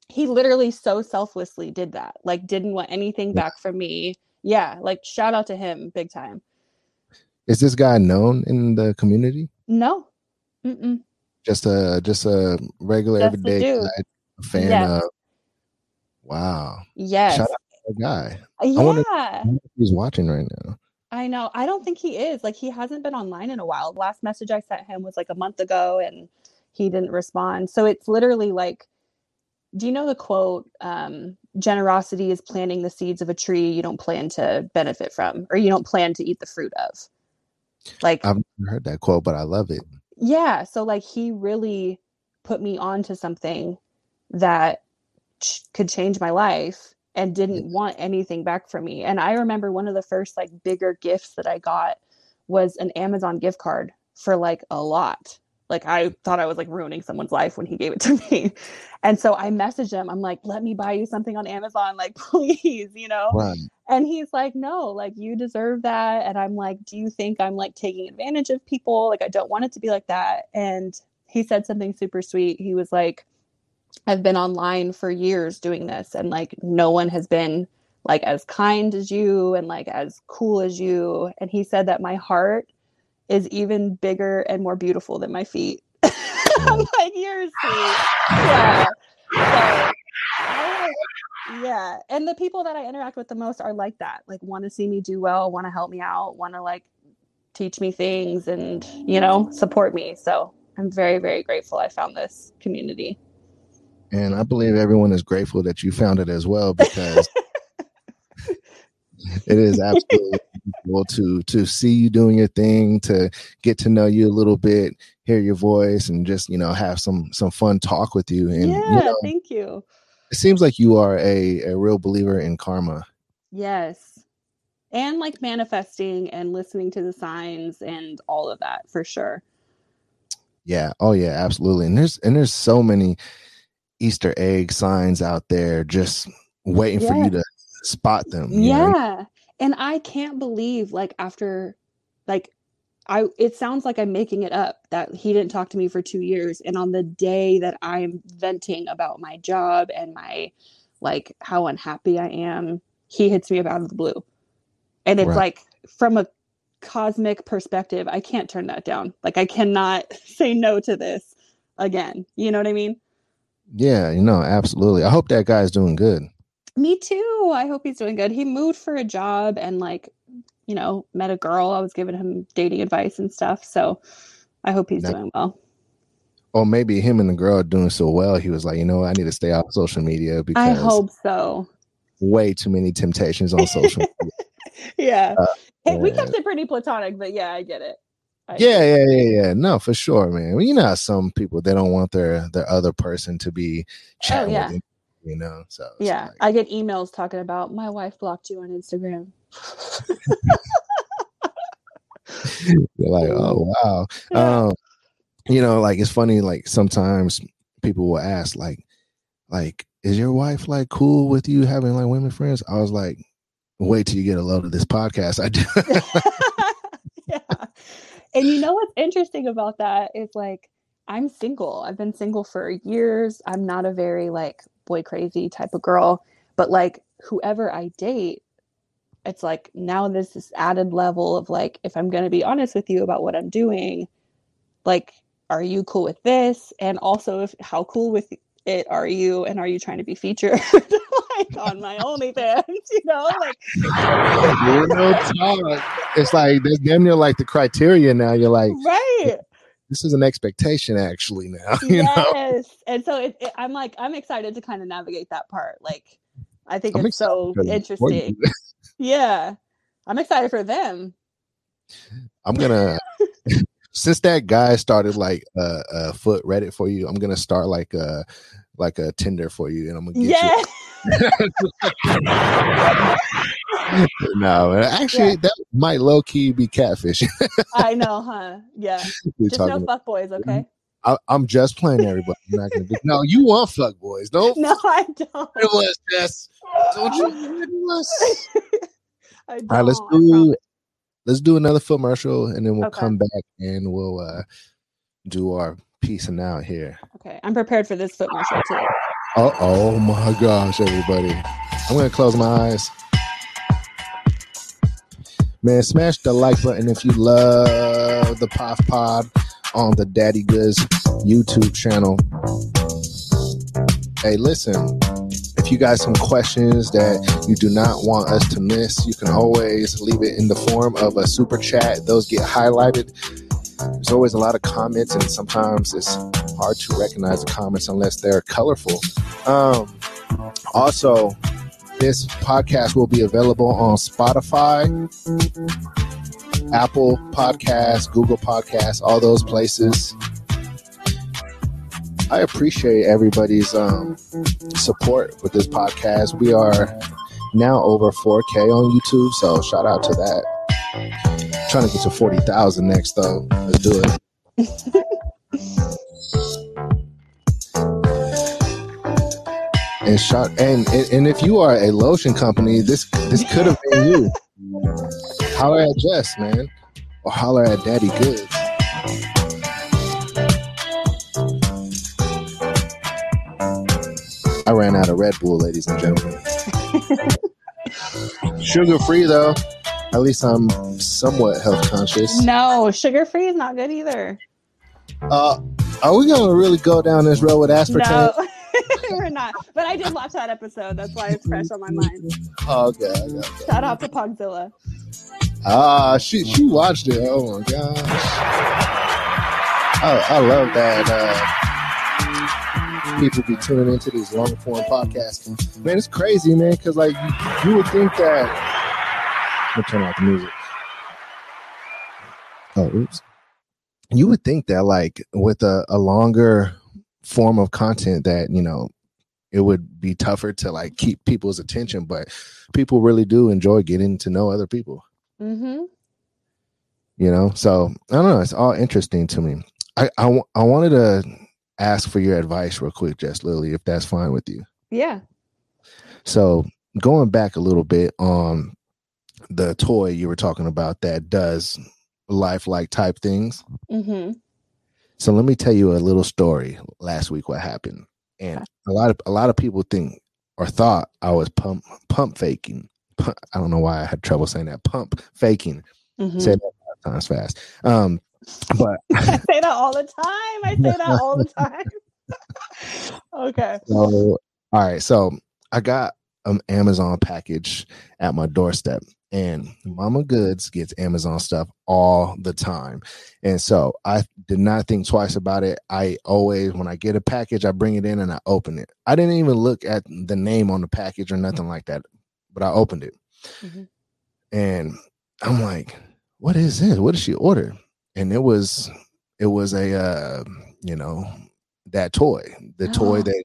he literally so selflessly did that. Like, didn't want anything back from me. Yeah, like shout out to him big time. Is this guy known in the community? No. Mm-mm just a just a regular just everyday guy, fan yes. of. Wow. Yes. Shout out to the guy. Yeah. I wonder if he's watching right now. I know. I don't think he is. Like he hasn't been online in a while. The last message I sent him was like a month ago and he didn't respond. So it's literally like do you know the quote um, generosity is planting the seeds of a tree you don't plan to benefit from or you don't plan to eat the fruit of like i've heard that quote but i love it yeah so like he really put me onto something that ch- could change my life and didn't want anything back from me and i remember one of the first like bigger gifts that i got was an amazon gift card for like a lot like I thought I was like ruining someone's life when he gave it to *laughs* me. And so I messaged him. I'm like, let me buy you something on Amazon, like *laughs* please, you know? Right. And he's like, no, like you deserve that. And I'm like, do you think I'm like taking advantage of people? Like I don't want it to be like that. And he said something super sweet. He was like, I've been online for years doing this and like no one has been like as kind as you and like as cool as you. And he said that my heart is even bigger and more beautiful than my feet. *laughs* I'm like, you're sweet. Yeah. So, yeah. And the people that I interact with the most are like that. Like want to see me do well, want to help me out, want to like teach me things and, you know, support me. So I'm very, very grateful I found this community. And I believe everyone is grateful that you found it as well because *laughs* it is absolutely cool to to see you doing your thing, to get to know you a little bit, hear your voice, and just you know have some some fun talk with you. And yeah, you know, thank you. It seems like you are a a real believer in karma. Yes, and like manifesting and listening to the signs and all of that for sure. Yeah. Oh yeah. Absolutely. And there's and there's so many Easter egg signs out there just waiting yeah. for you to spot them. Yeah. Know? And I can't believe like after like I it sounds like I'm making it up that he didn't talk to me for 2 years and on the day that I'm venting about my job and my like how unhappy I am, he hits me up out of the blue. And it's right. like from a cosmic perspective, I can't turn that down. Like I cannot *laughs* say no to this again. You know what I mean? Yeah, you know, absolutely. I hope that guy's doing good. Me too. I hope he's doing good. He moved for a job and like, you know, met a girl. I was giving him dating advice and stuff. So I hope he's doing well. Or maybe him and the girl are doing so well, he was like, you know, I need to stay off social media because I hope so. Way too many temptations on social *laughs* media. yeah. Uh, hey, we kept it pretty platonic, but yeah, I get it. I yeah, yeah, yeah, yeah. No, for sure, man. Well, you know, some people they don't want their their other person to be oh, chatting oh, yeah. with them you know. So yeah, like, I get emails talking about my wife blocked you on Instagram. *laughs* You're like, oh wow. Um, you know, like it's funny. Like sometimes people will ask, like, like, is your wife like cool with you having like women friends? I was like, wait till you get a load of this podcast. I do. *laughs* yeah. And you know what's interesting about that is like I'm single. I've been single for years. I'm not a very like boy crazy type of girl, but like whoever I date, it's like now there's this added level of like if I'm going to be honest with you about what I'm doing, like are you cool with this? And also if how cool with it are you and are you trying to be featured *laughs* like on my OnlyFans? *laughs* You know, like. It's like there's damn near like the criteria now. You're like, right. This is an expectation, actually. Now, *laughs* you yes. know. And so it, it, I'm like, I'm excited to kind of navigate that part. Like, I think I'm it's so interesting. Yeah, I'm excited for them. I'm gonna *laughs* since that guy started like a uh, uh, foot Reddit for you, I'm gonna start like a uh, like a Tinder for you, and I'm gonna get yeah. *laughs* you. no, actually, yeah. that might low key be catfish. I know, huh? Yeah, *laughs* just no fuck boys, okay? I, am just playing everybody. I'm not gonna do, no, you want fuck boys? Don't. *laughs* No, I don't. It was just. Don't you? *laughs* It was. All right, let's do let's do another foot commercial and then we'll okay. come back and we'll uh do our piecing out here. Okay, I'm prepared for this FootMercial too. Oh, oh my gosh, everybody! I'm gonna close my eyes. Man, smash the like button if you love the POF Pod on the Daddy Goods YouTube channel. Hey, listen, if you got some questions that you do not want us to miss, you can always leave it in the form of a super chat. Those get highlighted. There's always a lot of comments, and sometimes it's hard to recognize the comments unless they're colorful. Um, also, this podcast will be available on Spotify, Apple Podcasts, Google Podcasts, all those places. I appreciate everybody's um, support with this podcast. We are now over 4K on YouTube, so shout out to that. trying to get to 40,000 next, though. Let's do it. and shot and, and if you are a lotion company, this this could have been you. Holler at Jess, man, or holler at Daddy Goods. I ran out of Red Bull, ladies and gentlemen. *laughs* sugar free though. At least I'm somewhat health conscious. No, sugar free is not good either. Uh, are we gonna really go down this road with aspartame? No. *laughs* We're not, but I did watch that episode. That's why it's fresh on my mind. Oh, okay, okay, okay. Shout out to Pogzilla. Ah, she she watched it. Oh my gosh, I, I love that. Uh, people be tuning into these long form podcasts. Man, it's crazy, man, because like you, you, would think that. Me turn off the music. Oh, oops. You would think that like with a, a longer form of content that you know it would be tougher to like keep people's attention, but people really do enjoy getting to know other people. Mm-hmm. You know, so I don't know. It's all interesting to me. I I, I wanted to ask for your advice real quick, Jess Lily, if that's fine with you. Yeah. So going back a little bit on the toy you were talking about that does lifelike type things. Mm-hmm. So let me tell you a little story. Last week, what happened, and a lot of a lot of people think or thought I was pump pump faking. Pump, I don't know why I had trouble saying that. Pump faking. Mm-hmm. Say that five times fast. Um, but *laughs* I say that all the time. I say that all the *laughs* time. *laughs* okay. So, all right. So I got an Amazon package at my doorstep, and Mama Goods gets Amazon stuff all the time. And so I did not think twice about it. I always, when I get a package, I bring it in and I open it. I didn't even look at the name on the package or nothing like that, but I opened it. Mm-hmm. And I'm like, what is this? What did she order? and it was it was a uh, you know that toy, the oh. toy that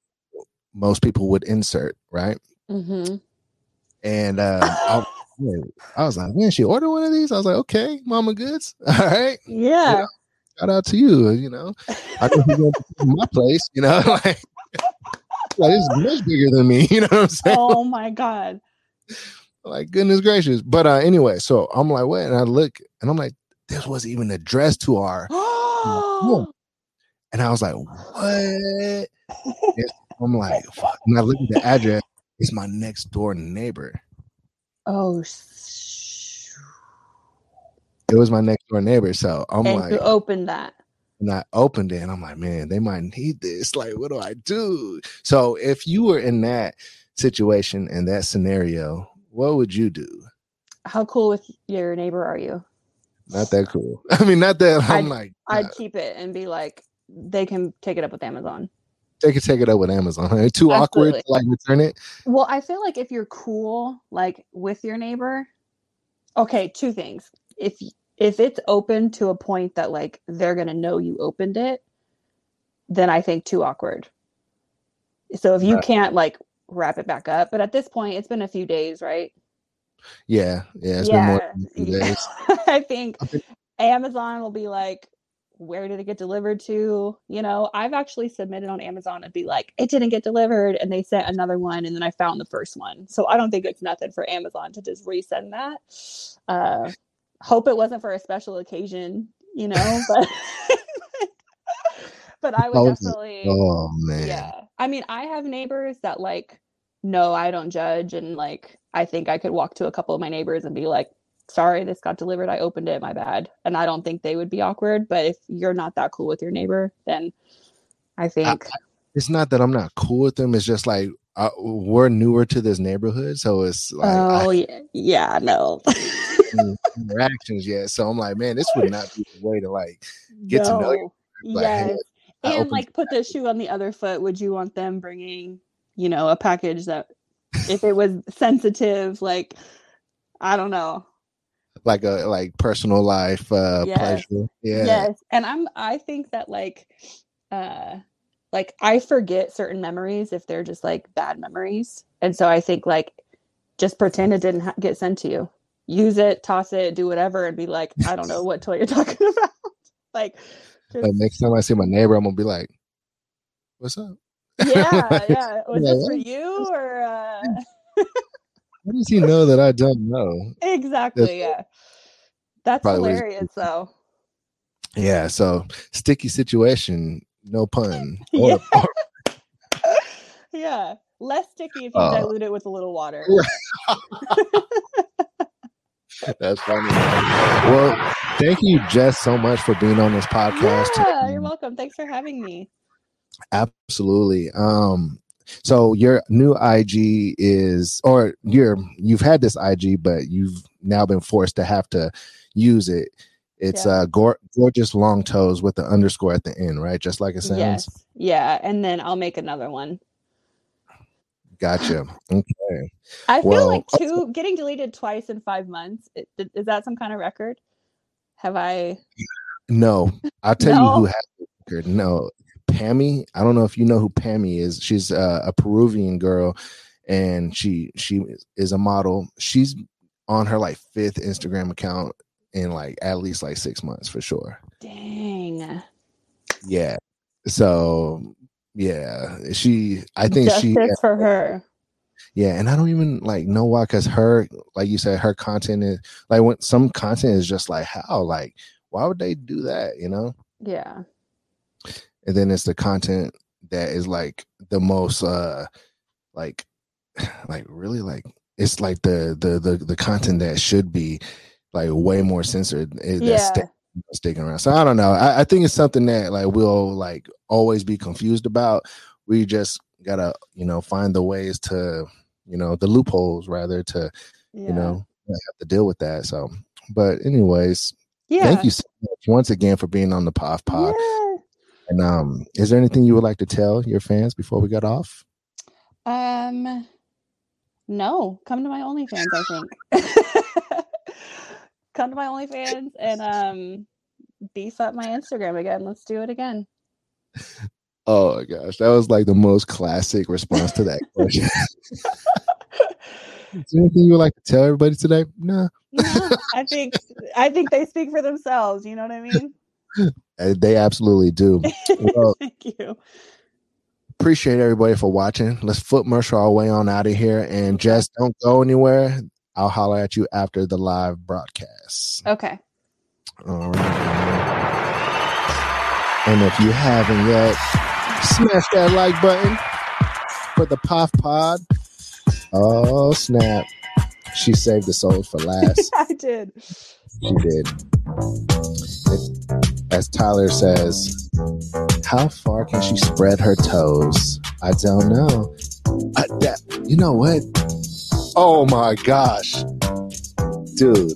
most people would insert, right? Mm-hmm. And uh, I, I, was like, man, she ordered one of these. I was like, okay, Mama Goods. *laughs* All right. Yeah. shout out to you. You know, I know you're going to my place. You know, *laughs* like, like it's much bigger than me. *laughs* You know what I'm saying? Oh my god! Like goodness gracious. But uh anyway, so I'm like, what? And I look, and I'm like, this wasn't even addressed to our. *gasps* and I was like, what? I'm like, fuck. And I look at the address. It's my next door neighbor. Oh it was my next door neighbor. So I'm and like, you opened that. And I opened it and I'm like, man, they might need this. Like, what do I do? So if you were in that situation and that scenario, what would you do? How cool with your neighbor are you? Not that cool. *laughs* I mean, not that I'm I'd, like, I'd keep it and be like, they can take it up with Amazon. They could take it up with Amazon. Too Absolutely. awkward to like return it. Well, I feel like if you're cool, like with your neighbor, okay, two things. If if it's open to a point that like they're gonna know you opened it, then I think too awkward. So if you right. can't like wrap it back up, but at this point it's been a few days, right? Yeah, yeah, it's yeah. been more days. *laughs* I think Amazon will be like, where did it get delivered to? You know, I've actually submitted on Amazon and be like, it didn't get delivered, and they sent another one, and then I found the first one. So I don't think it's nothing for Amazon to just resend that. Uh, hope it wasn't for a special occasion, you know, *laughs* but *laughs* but I would definitely Oh man. Yeah. I mean, I have neighbors that like no, I don't judge and like I think I could walk to a couple of my neighbors and be like, "Sorry, this got delivered. I opened it. My bad." And I don't think they would be awkward, but if you're not that cool with your neighbor, then I think I, it's not that I'm not cool with them. It's just like uh, we're newer to this neighborhood, so it's like oh I, yeah, yeah, no. *laughs* interactions yet. So I'm like, man, this would not be the way to like get no. to know you. Like, yes. And like put the shoe on the other foot. Would you want them bringing, you know, a package that if it was sensitive, like I don't know. Like a like personal life uh yes. pleasure. Yeah. Yes. And I'm I think that like uh like I forget certain memories if they're just like bad memories. And so I think like just pretend it didn't ha- get sent to you use it, toss it, do whatever, and be like, I don't know *laughs* what toy you're talking *laughs* about. like. Like, next time I see my neighbor, I'm gonna be like, "What's up?" Yeah, *laughs* yeah. Was like, this for you or? Uh... *laughs* How does he know that I don't know? Exactly. That's, yeah. That's hilarious, though. Yeah. So sticky situation. No pun. *laughs* yeah. yeah. Less sticky if you uh, dilute it with a little water. *laughs* That's funny. Well, thank you, Jess, so much for being on this podcast. Yeah, you're welcome. Thanks for having me. Absolutely. Um, so your new IG is, or you're you've had this IG, but you've now been forced to have to use it. It's yeah. uh go- gorgeous long toes with the underscore at the end, right? Just like it sounds. Yes. Yeah, and then I'll make another one. Gotcha. Okay. I feel well, like two getting deleted twice in five months. Is that some kind of record? Have I? No, I'll tell no? you who has the record. No, Pammy. I don't know if you know who Pammy is. She's uh, a Peruvian girl, and she she is a model. She's on her like fifth Instagram account in like at least like six months for sure. Dang. Yeah. So yeah, she. I think Justice she for her. Yeah, and I don't even like know why, because her, like you said, her content is like when some content is just like how, like why would they do that? You know? Yeah. And then it's the content that is like the most, uh like, *sighs* like really like it's like the the the the content that should be like way more censored. Eh, yeah sticking around. So I don't know. I, I, think it's something that like we'll like always be confused about. We just gotta, you know, find the ways to, you know, the loopholes rather to, yeah. you know, have to deal with that. So, but anyways, yeah. Thank you so much once again for being on the POF Pod. Yeah. And um, is there anything you would like to tell your fans before we got off? Um, no. Come to my OnlyFans. I think. *laughs* come to my OnlyFans and um beef up my Instagram again. Let's do it again. *laughs* Oh my gosh, that was like the most classic response to that *laughs* question. *laughs* Is there anything you would like to tell everybody today? No. no, I think I think they speak for themselves. You know what I mean? They absolutely do. Well, Thank you. appreciate everybody for watching. Let's FootMercial our way on out of here. And just don't go anywhere. I'll holler at you after the live broadcast. Okay. All right. And if you haven't yet, smash that like button for the POF Pod. Oh, snap. She saved the souls for last. *laughs* I did. She did. As Tyler says, how far can she spread her toes? I don't know. I, that, you know what? Oh my gosh. Dude,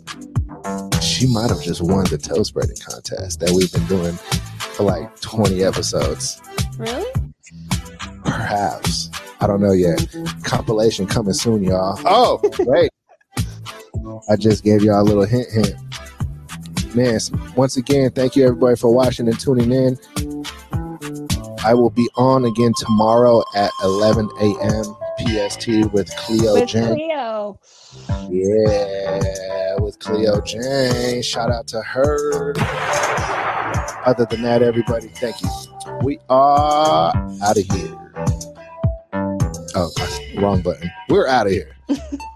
she might have just won the toe spreading contest that we've been doing for like 20 episodes. Really? Perhaps. I don't know yet. Compilation coming soon, y'all. Oh, wait. I just gave y'all a little hint, hint. Man, once again, thank you everybody for watching and tuning in. I will be on again tomorrow at 11 a.m. PST with Cleo With Jane. Cleo. Yeah, with Cleo Jane. Shout out to her. Other than that, everybody, thank you. We are out of here. Oh, wrong button. We're out of here. *laughs*